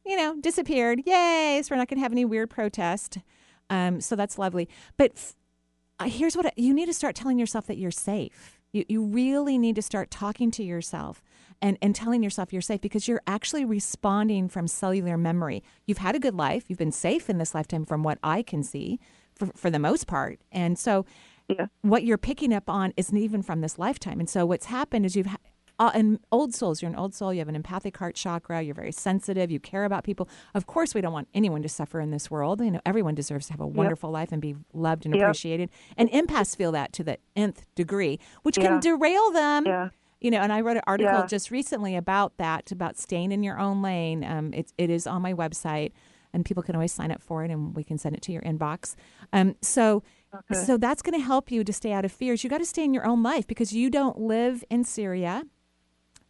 you know, disappeared. Yay! So we're not going to have any weird protest. Um, so that's lovely. But f- uh, here's what I, you need to start telling yourself that you're safe. You, you really need to start talking to yourself and, and telling yourself you're safe because you're actually responding from cellular memory. You've had a good life, you've been safe in this lifetime from what I can see for, for the most part. And so Yeah. what you're picking up on isn't even from this lifetime. And so what's happened is you've ha- uh, in old souls, you're an old soul. You have an empathic heart chakra. You're very sensitive. You care about people. Of course, we don't want anyone to suffer in this world. You know, everyone deserves to have a wonderful life and be loved and Yep. appreciated. And empaths feel that to the nth degree, which Yeah. can derail them. Yeah. You know, and I wrote an article Yeah. just recently about that, about staying in your own lane. Um, it, it is on my website, and people can always sign up for it, and we can send it to your inbox. Um, so, Okay. so that's going to help you to stay out of fears. You got to stay in your own life because you don't live in Syria.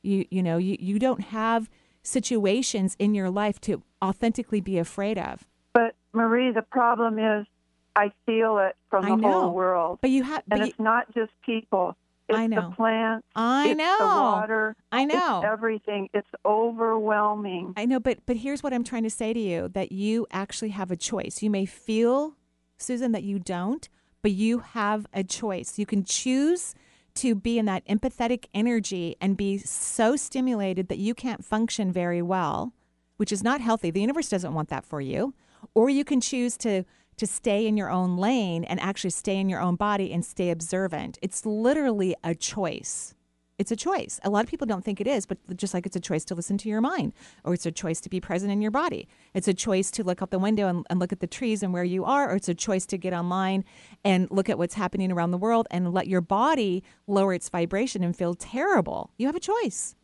You you know you, you don't have situations in your life to authentically be afraid of. But Marie, the problem is I feel it from the whole world. But you have, and it's not just people. It's I know. the plants. I it's know. the water. I know. It's everything. It's overwhelming. I know, but but here's what I'm trying to say to you: that you actually have a choice. You may feel, Susan, that you don't, but you have a choice. You can choose to be in that empathetic energy and be so stimulated that you can't function very well, which is not healthy. The universe doesn't want that for you. Or you can choose to to stay in your own lane and actually stay in your own body and stay observant. It's literally a choice. It's a choice. A lot of people don't think it is, but just like it's a choice to listen to your mind, or it's a choice to be present in your body. It's a choice to look out the window and, and look at the trees and where you are, or it's a choice to get online and look at what's happening around the world and let your body lower its vibration and feel terrible. You have a choice.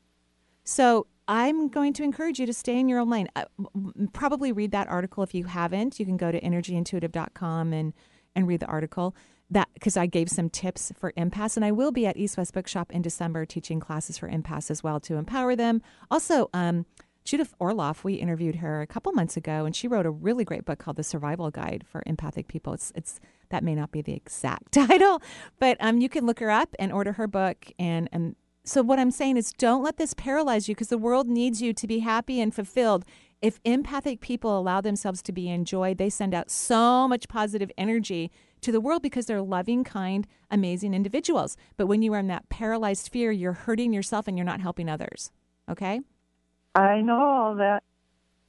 So I'm going to encourage you to stay in your own lane. Uh, probably read that article if you haven't. You can go to energyintuitive.com and and read the article that because I gave some tips for empaths, and I will be at East West Bookshop in December teaching classes for empaths as well to empower them. Also, um, Judith Orloff, we interviewed her a couple months ago, and she wrote a really great book called The Survival Guide for Empathic People. It's it's that may not be the exact title, but um, you can look her up and order her book. And and so what I'm saying is, don't let this paralyze you because the world needs you to be happy and fulfilled. If empathic people allow themselves to be enjoyed, they send out so much positive energy to the world because they're loving, kind, amazing individuals. But when you are in that paralyzed fear, you're hurting yourself and you're not helping others. Okay? I know all that.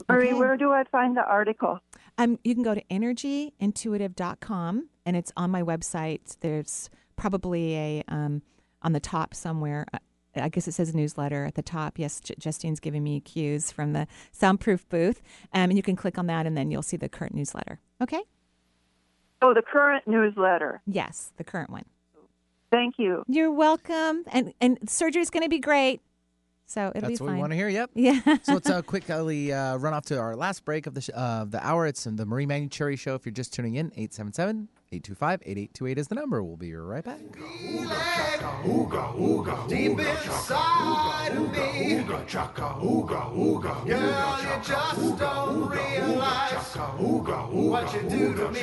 Marie, Okay. where do I find the article? Um, you can go to energyintuitive.com and it's on my website. There's probably a um, on the top somewhere. uh, I guess it says newsletter at the top. Yes, J- Justine's giving me cues from the soundproof booth. Um, and you can click on that and then you'll see the current newsletter. Okay? Oh, the current newsletter. Yes, the current one. Thank you. You're welcome. And and surgery's going to be great. So it'll That's be fine. That's what we want to hear. Yep. Yeah. so let's uh, quickly uh, run off to our last break of the sh- uh, the hour. It's in the Marie Manuchehri Show. If you're just tuning in, 877-825-8828 is the number. We'll be right back. Deep inside me, girl, you just don't realize what you do to me.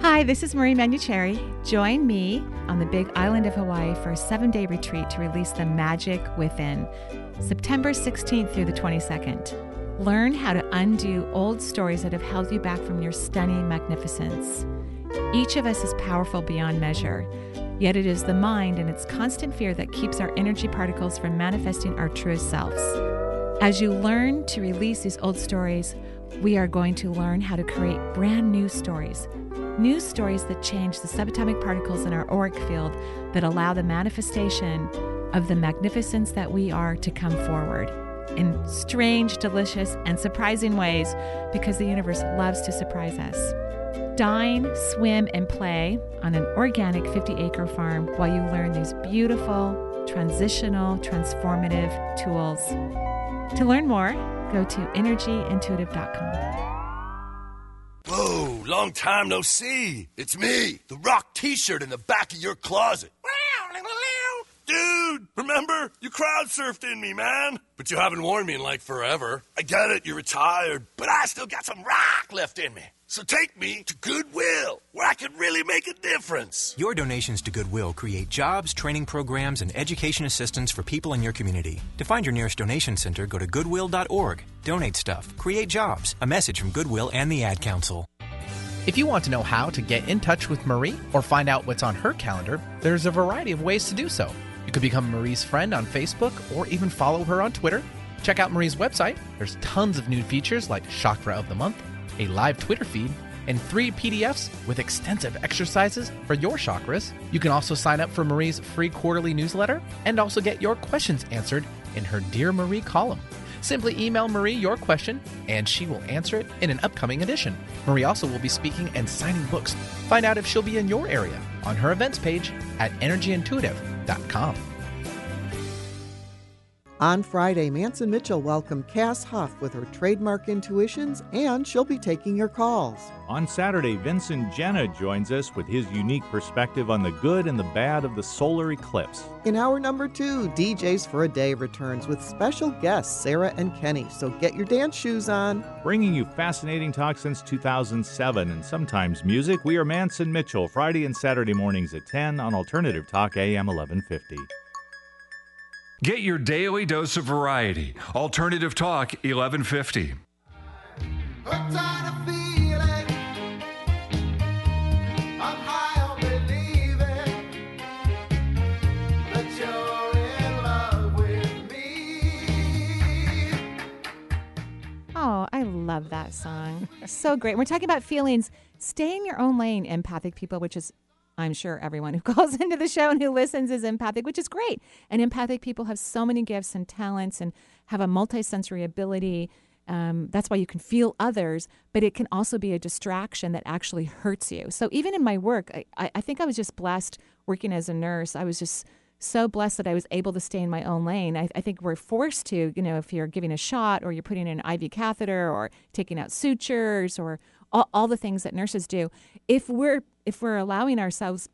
Hi, this is Marie Manuchehri. Join me on the big island of Hawaii for a seven day retreat to release the magic within, September 16th through the 22nd. Learn how to undo old stories that have held you back from your stunning magnificence. Each of us is powerful beyond measure, yet it is the mind and its constant fear that keeps our energy particles from manifesting our truest selves. As you learn to release these old stories, we are going to learn how to create brand new stories. New stories that change the subatomic particles in our auric field that allow the manifestation of the magnificence that we are to come forward in strange, delicious, and surprising ways because the universe loves to surprise us. Dine, swim, and play on an organic 50 acre farm while you learn these beautiful, transitional, transformative tools. To learn more, go to energyintuitive.com. Whoa, long time no see. It's me, the rock t shirt in the back of your closet. Dude, remember? You crowd surfed in me, man. But you haven't worn me in like forever. I get it, you're retired, but I still got some rock left in me. So take me to Goodwill, where I can really make a difference. Your donations to Goodwill create jobs, training programs, and education assistance for people in your community. To find your nearest donation center, go to goodwill.org. Donate stuff, create jobs. A message from Goodwill and the Ad Council. If you want to know how to get in touch with Marie or find out what's on her calendar, there's a variety of ways to do so. You could become Marie's friend on Facebook or even follow her on Twitter. Check out Marie's website. There's tons of new features like Chakra of the Month, a live Twitter feed, and three PDFs with extensive exercises for your chakras. You can also sign up for Marie's free quarterly newsletter and also get your questions answered in her Dear Marie column. Simply email Marie your question and she will answer it in an upcoming edition. Marie also will be speaking and signing books. Find out if she'll be in your area on her events page at energyintuitive.com. On Friday, Manson Mitchell welcomed Cass Huff with her trademark intuitions, and she'll be taking your calls. On Saturday, Vincent Jenna joins us with his unique perspective on the good and the bad of the solar eclipse. In hour number two, DJs for a Day returns with special guests Sarah and Kenny, so get your dance shoes on. Bringing you fascinating talk since 2007 and sometimes music, we are Manson Mitchell, Friday and Saturday mornings at 10 on Alternative Talk AM 1150. Get your daily dose of variety. Alternative Talk 1150. Oh, I love that song. so great. We're talking about feelings. Stay in your own lane, empathic people, which is, I'm sure everyone who calls into the show and who listens is empathic, which is great. And empathic people have so many gifts and talents and have a multisensory ability. Um, that's why you can feel others, but it can also be a distraction that actually hurts you. So even in my work, I, I think I was just blessed working as a nurse. I was just so blessed that I was able to stay in my own lane. I, I think we're forced to, you know, if you're giving a shot or you're putting in an IV catheter or taking out sutures or all, all the things that nurses do, if we're if we're allowing ourselves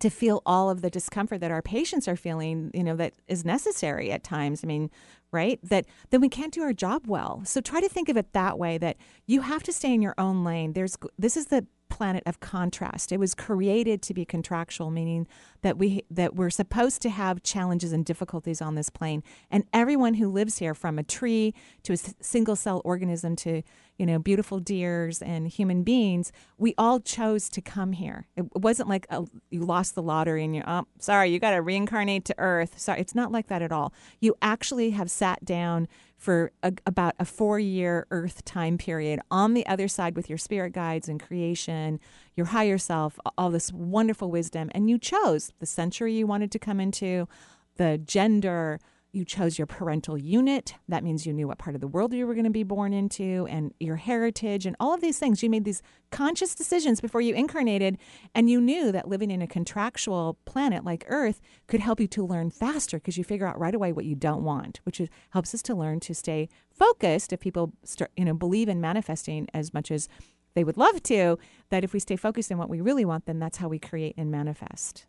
to feel all of the discomfort that our patients are feeling, you know, that is necessary at times. I mean, right? That then we can't do our job well. So try to think of it that way that you have to stay in your own lane. There's this is the planet of contrast. It was created to be contractual, meaning that we that we're supposed to have challenges and difficulties on this plane. And everyone who lives here, from a tree to a single cell organism to you know beautiful deers and human beings, we all chose to come here. It wasn't like a, you lost the lottery and you're oh, sorry, you got to reincarnate to Earth. Sorry, it's not like that at all. You actually have sat down for a, about a four year Earth time period on the other side with your spirit guides and creation, your higher self, all this wonderful wisdom. And you chose the century you wanted to come into, the gender. You chose your parental unit. That means you knew what part of the world you were going to be born into and your heritage and all of these things. You made these conscious decisions before you incarnated, and you knew that living in a contractual planet like Earth could help you to learn faster because you figure out right away what you don't want, which is, helps us to learn to stay focused. If people start, you know, believe in manifesting as much as they would love to, that if we stay focused on what we really want, then that's how we create and manifest.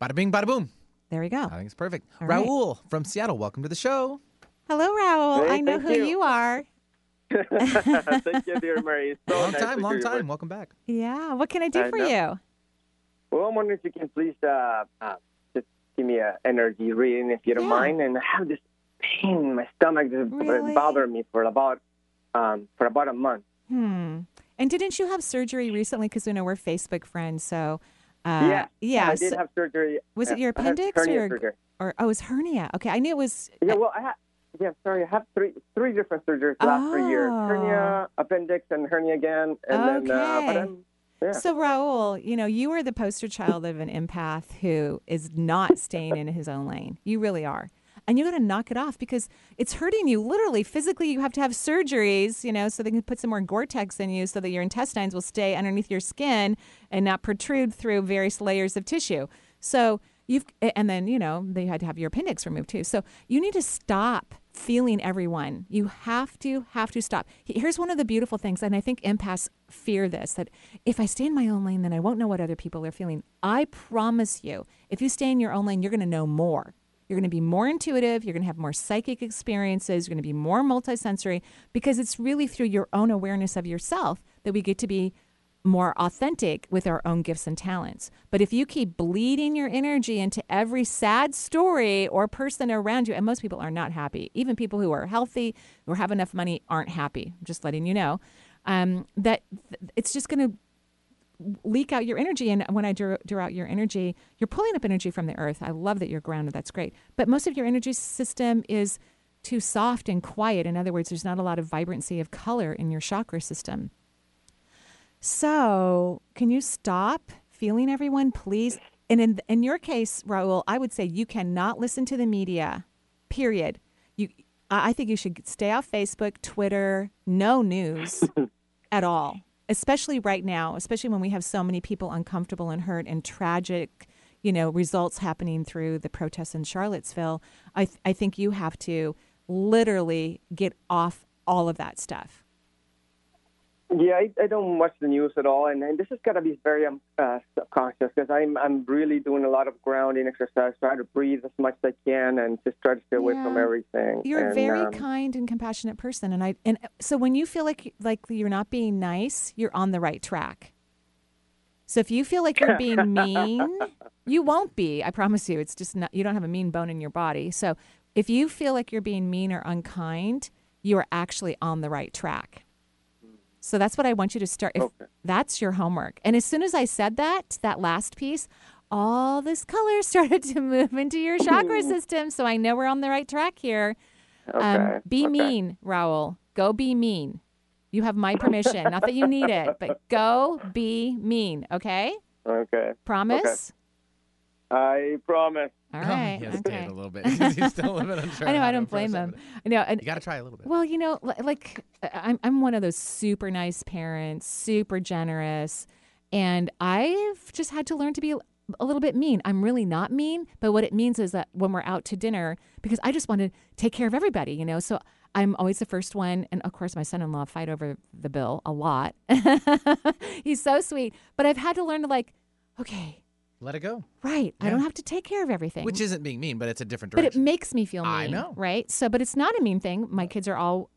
Bada bing, bada boom. There we go. I think it's perfect. All right. Raul from Seattle, welcome to the show. Hello, Raul. Hey, I know who you. you are. Thank you, dear Mary. So long nice time, long time. voice. Welcome back. Yeah. What can I do I for know. you? Well, I'm wondering if you can please uh, uh, just give me an energy reading, if you don't Yeah. mind. And I have this pain in my stomach that's Really? bothering me for about um, for about a month. Hmm. And didn't you have surgery recently? Because we know we're Facebook friends. So, uh, yeah, yeah. I did have surgery. was it Uh, your appendix or, surgery. or oh, it was hernia? Okay, I knew it was. Yeah, well, I had. Yeah, sorry. I have three three different surgeries the last three years: Oh. hernia, appendix, and hernia again. And then, uh, Okay. Yeah. So Raul, you know, you are the poster child of an empath who is not staying in his own lane. You really are. And you got to knock it off because it's hurting you literally physically. You have to have surgeries, you know, so they can put some more Gore-Tex in you so that your intestines will stay underneath your skin and not protrude through various layers of tissue. So you've, and then, you know, they had to have your appendix removed too. So you need to stop feeling everyone. You have to, have to stop. Here's one of the beautiful things, and I think empaths fear this that if I stay in my own lane, then I won't know what other people are feeling. I promise you, if you stay in your own lane, you're going to know more. You're going to be more intuitive. You're going to have more psychic experiences. You're going to be more multisensory because it's really through your own awareness of yourself that we get to be more authentic with our own gifts and talents. But if you keep bleeding your energy into every sad story or person around you, and most people are not happy, even people who are healthy, or have enough money, aren't happy. I'm just letting you know um, that th- it's just going to leak out your energy. And when I draw, draw out your energy, you're pulling up energy from the earth. I love that you're grounded. That's great. But most of your energy system is too soft and quiet. In other words, there's not a lot of vibrancy of color in your chakra system. So, can you stop feeling everyone, please? And in in your case, Raul, I would say you cannot listen to the media. Period. You, I I think you should stay off Facebook, Twitter, no news at all. Especially right now, especially when we have so many people uncomfortable and hurt and tragic, you know, results happening through the protests in Charlottesville. I th- I think you have to literally get off all of that stuff. Yeah, I, I don't watch the news at all, and, and this has got to be very um, uh, subconscious because I'm I'm really doing a lot of grounding exercise, trying to breathe as much as I can, and just try to stay away from everything. You're a very um, kind and compassionate person, and I and so when you feel like like you're not being nice, you're on the right track. So if you feel like you're being mean, you won't be. I promise you. It's just not. You don't have a mean bone in your body. So if you feel like you're being mean or unkind, you are actually on the right track. So that's what I want you to start. If that's your homework, and as soon as I said that, that last piece, all this color started to move into your chakra system. So I know we're on the right track here. Um, Okay, be okay. mean, Raul. Go be mean. You have my permission. Not that you need it, but go be mean. Okay? Okay. Promise? Okay. I promise. All oh, right. He hesitated okay. a little bit. He's still a little bit unsure I know. I don't blame him. but I know. And, You got to try a little bit. Well, you know, like I'm, I'm one of those super nice parents, super generous, and I've just had to learn to be a- a little bit mean. I'm really not mean, but what it means is that when we're out to dinner, because I just want to take care of everybody, you know, so I'm always the first one, and of course, my son-in-law fight over the bill a lot. He's so sweet, but I've had to learn to like, okay, Let it go. right, I don't have to take care of everything, Which isn't being mean, but it's a different but direction. it makes me feel mean. I know. right? So, but it's not a mean thing. My kids are all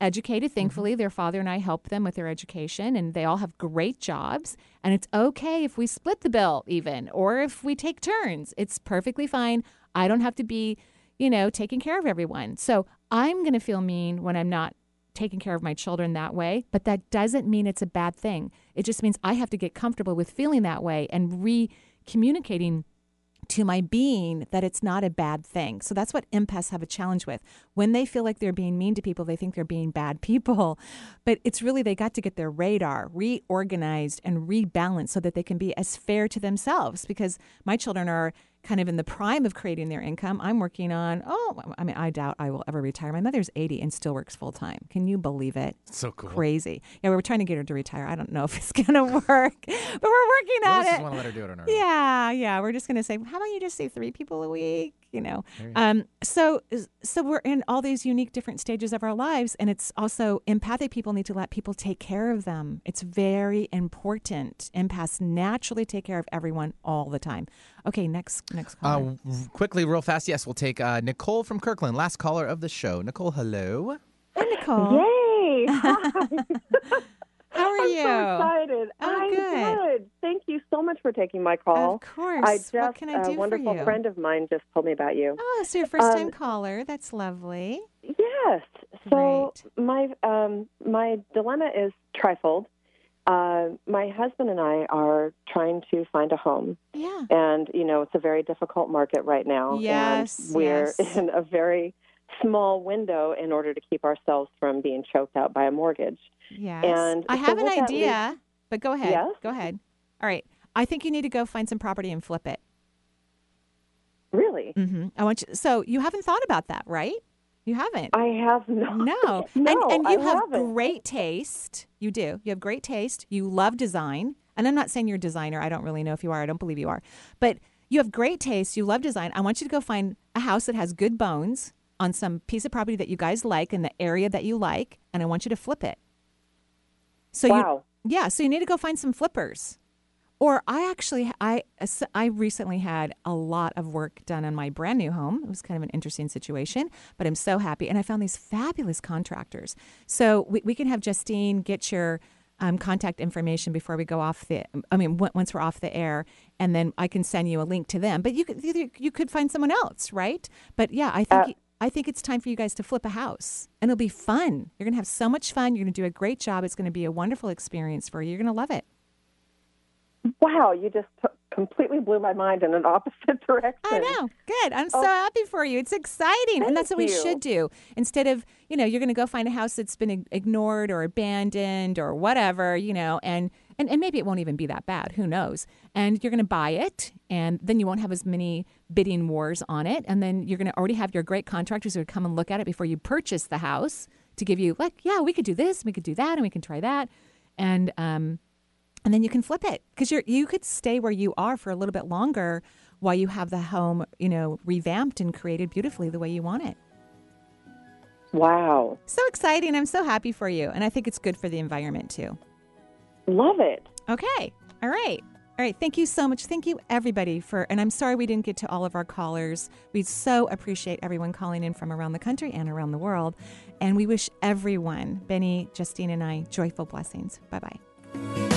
educated. Mm-hmm. Thankfully, their father and I help them with their education, and they all have great jobs. And it's okay if we split the bill, even, or if we take turns. It's perfectly fine. I don't have to be, you know, taking care of everyone. So I'm going to feel mean when I'm not taking care of my children that way, but that doesn't mean it's a bad thing. It just means I have to get comfortable with feeling that way and re communicating to my being that it's not a bad thing. So that's what empaths have a challenge with. When they feel like they're being mean to people, they think they're being bad people. But it's really they got to get their radar reorganized and rebalanced so that they can be as fair to themselves because my children are kind of in the prime of creating their income. I'm working on, oh, I mean, I doubt I will ever retire. My mother's 80 and still works full time. Can you believe it? So cool. Crazy. Yeah, we were trying to get her to retire. I don't know if it's going to work, but we're working on it. just want to let her do it on her own. Yeah, yeah. We're just gonna say, how about you just see three people a week? You know. Um. So, so we're in all these unique, different stages of our lives, and it's also empathic people need to let people take care of them. It's very important. Empaths naturally take care of everyone all the time. Okay, next, next Uh, caller. w- quickly, real fast. Yes, we'll take uh, Nicole from Kirkland, last caller of the show. Nicole, hello. Hi, Nicole. Yay! How are I'm you? so excited. Oh, I'm good. Thank you so much for taking my call. Of course. I What can I do a for wonderful you? friend of mine just told me about you. Oh, so your first time Um, caller. That's lovely. Yes. So my um, my dilemma is trifold. Uh, my husband and I are trying to find a home. Yeah. And you know it's a very difficult market right now. Yes, And we're yes. in a very small window in order to keep ourselves from being choked out by a mortgage. Yes. And I so have an idea, but go ahead. Yes? Go ahead. All right. I think you need to go find some property and flip it. Really? Mm-hmm. I want you. So you haven't thought about that, right? You haven't. I have not. No. No, and, and I you have haven't. great taste. You do. You have great taste. You love design. And I'm not saying you're a designer. I don't really know if you are. I don't believe you are. But you have great taste. You love design. I want you to go find a house that has good bones on some piece of property that you guys like in the area that you like, and I want you to flip it. So Wow. you, yeah. So you need to go find some flippers. Or I actually, I I recently had a lot of work done on my brand new home. It was kind of an interesting situation, but I'm so happy, and I found these fabulous contractors. So we, we can have Justine get your um, contact information before we go off the. I mean, w- once we're off the air, and then I can send you a link to them. But you could you, you could find someone else, right? But yeah, I think. Uh, I think it's time for you guys to flip a house and it'll be fun. You're going to have so much fun. You're going to do a great job. It's going to be a wonderful experience for you. You're going to love it. Wow, you just t- completely blew my mind in an opposite direction. I know. Good. I'm so Oh. happy for you. It's exciting. and that's what we you. should do. Instead of, you know, you're going to go find a house that's been ignored or abandoned or whatever, you know, and, and, and maybe it won't even be that bad. Who knows? And you're going to buy it, and then you won't have as many bidding wars on it. And then you're going to already have your great contractors who would come and look at it before you purchase the house to give you, like, yeah, we could do this, we could do that, and we can try that. And, um, and then you can flip it because you're you could stay where you are for a little bit longer while you have the home you know revamped and created beautifully the way you want it Wow. so exciting i'm so happy for you and i think it's good for the environment too Love it. okay. All right. All right. Thank you so much. Thank you everybody for and i'm sorry we didn't get to all of our callers. We so appreciate everyone calling in from around the country and around the world. And we wish everyone benny justine and i joyful blessings. Bye bye